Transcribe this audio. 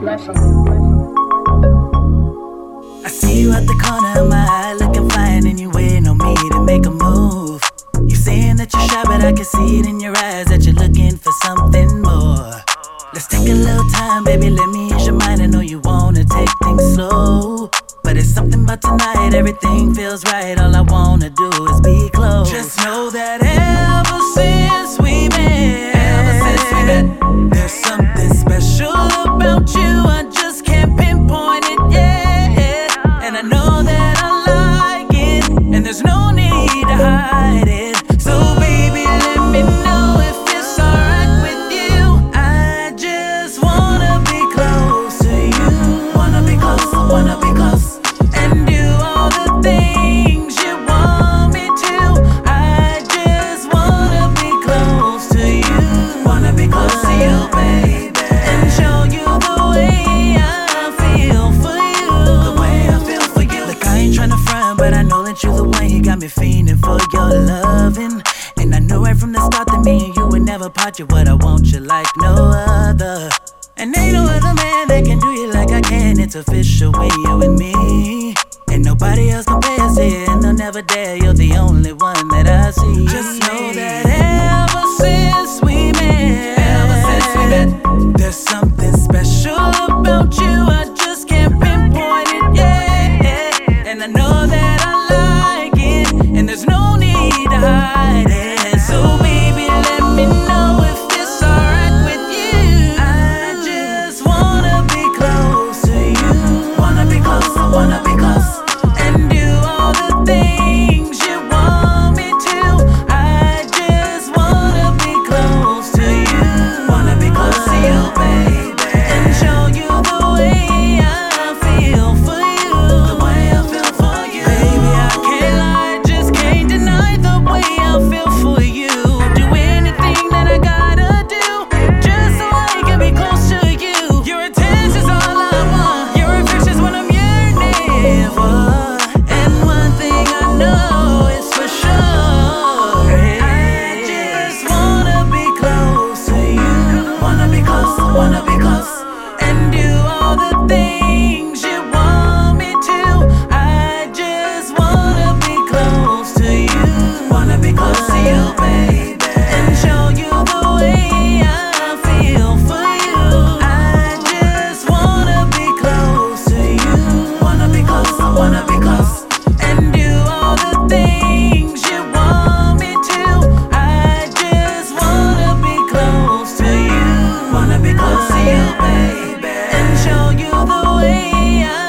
I see you at the corner of my eye, looking fine, and you waiting on me to make a move. You saying that you're shy, but I can see it in your eyes that you're looking for something more. Let's take a little time, baby. Let me ease your mind. I know you wanna take things slow. But it's something about tonight, everything feels right. All I wanna do is be close. Just know that your loving. And I knew right from the start that me and you would never part. You what I want you like no other. And ain't no other man that can do you like I can. It's official when you and me. And nobody else compares to you, and they'll never dare. You're the only one that I see. Just know that ever since we met, ever since we met, there's something special about you. I just can't pinpoint it yet. And I know that I love. wanna be close. see you, baby, and show you the way. I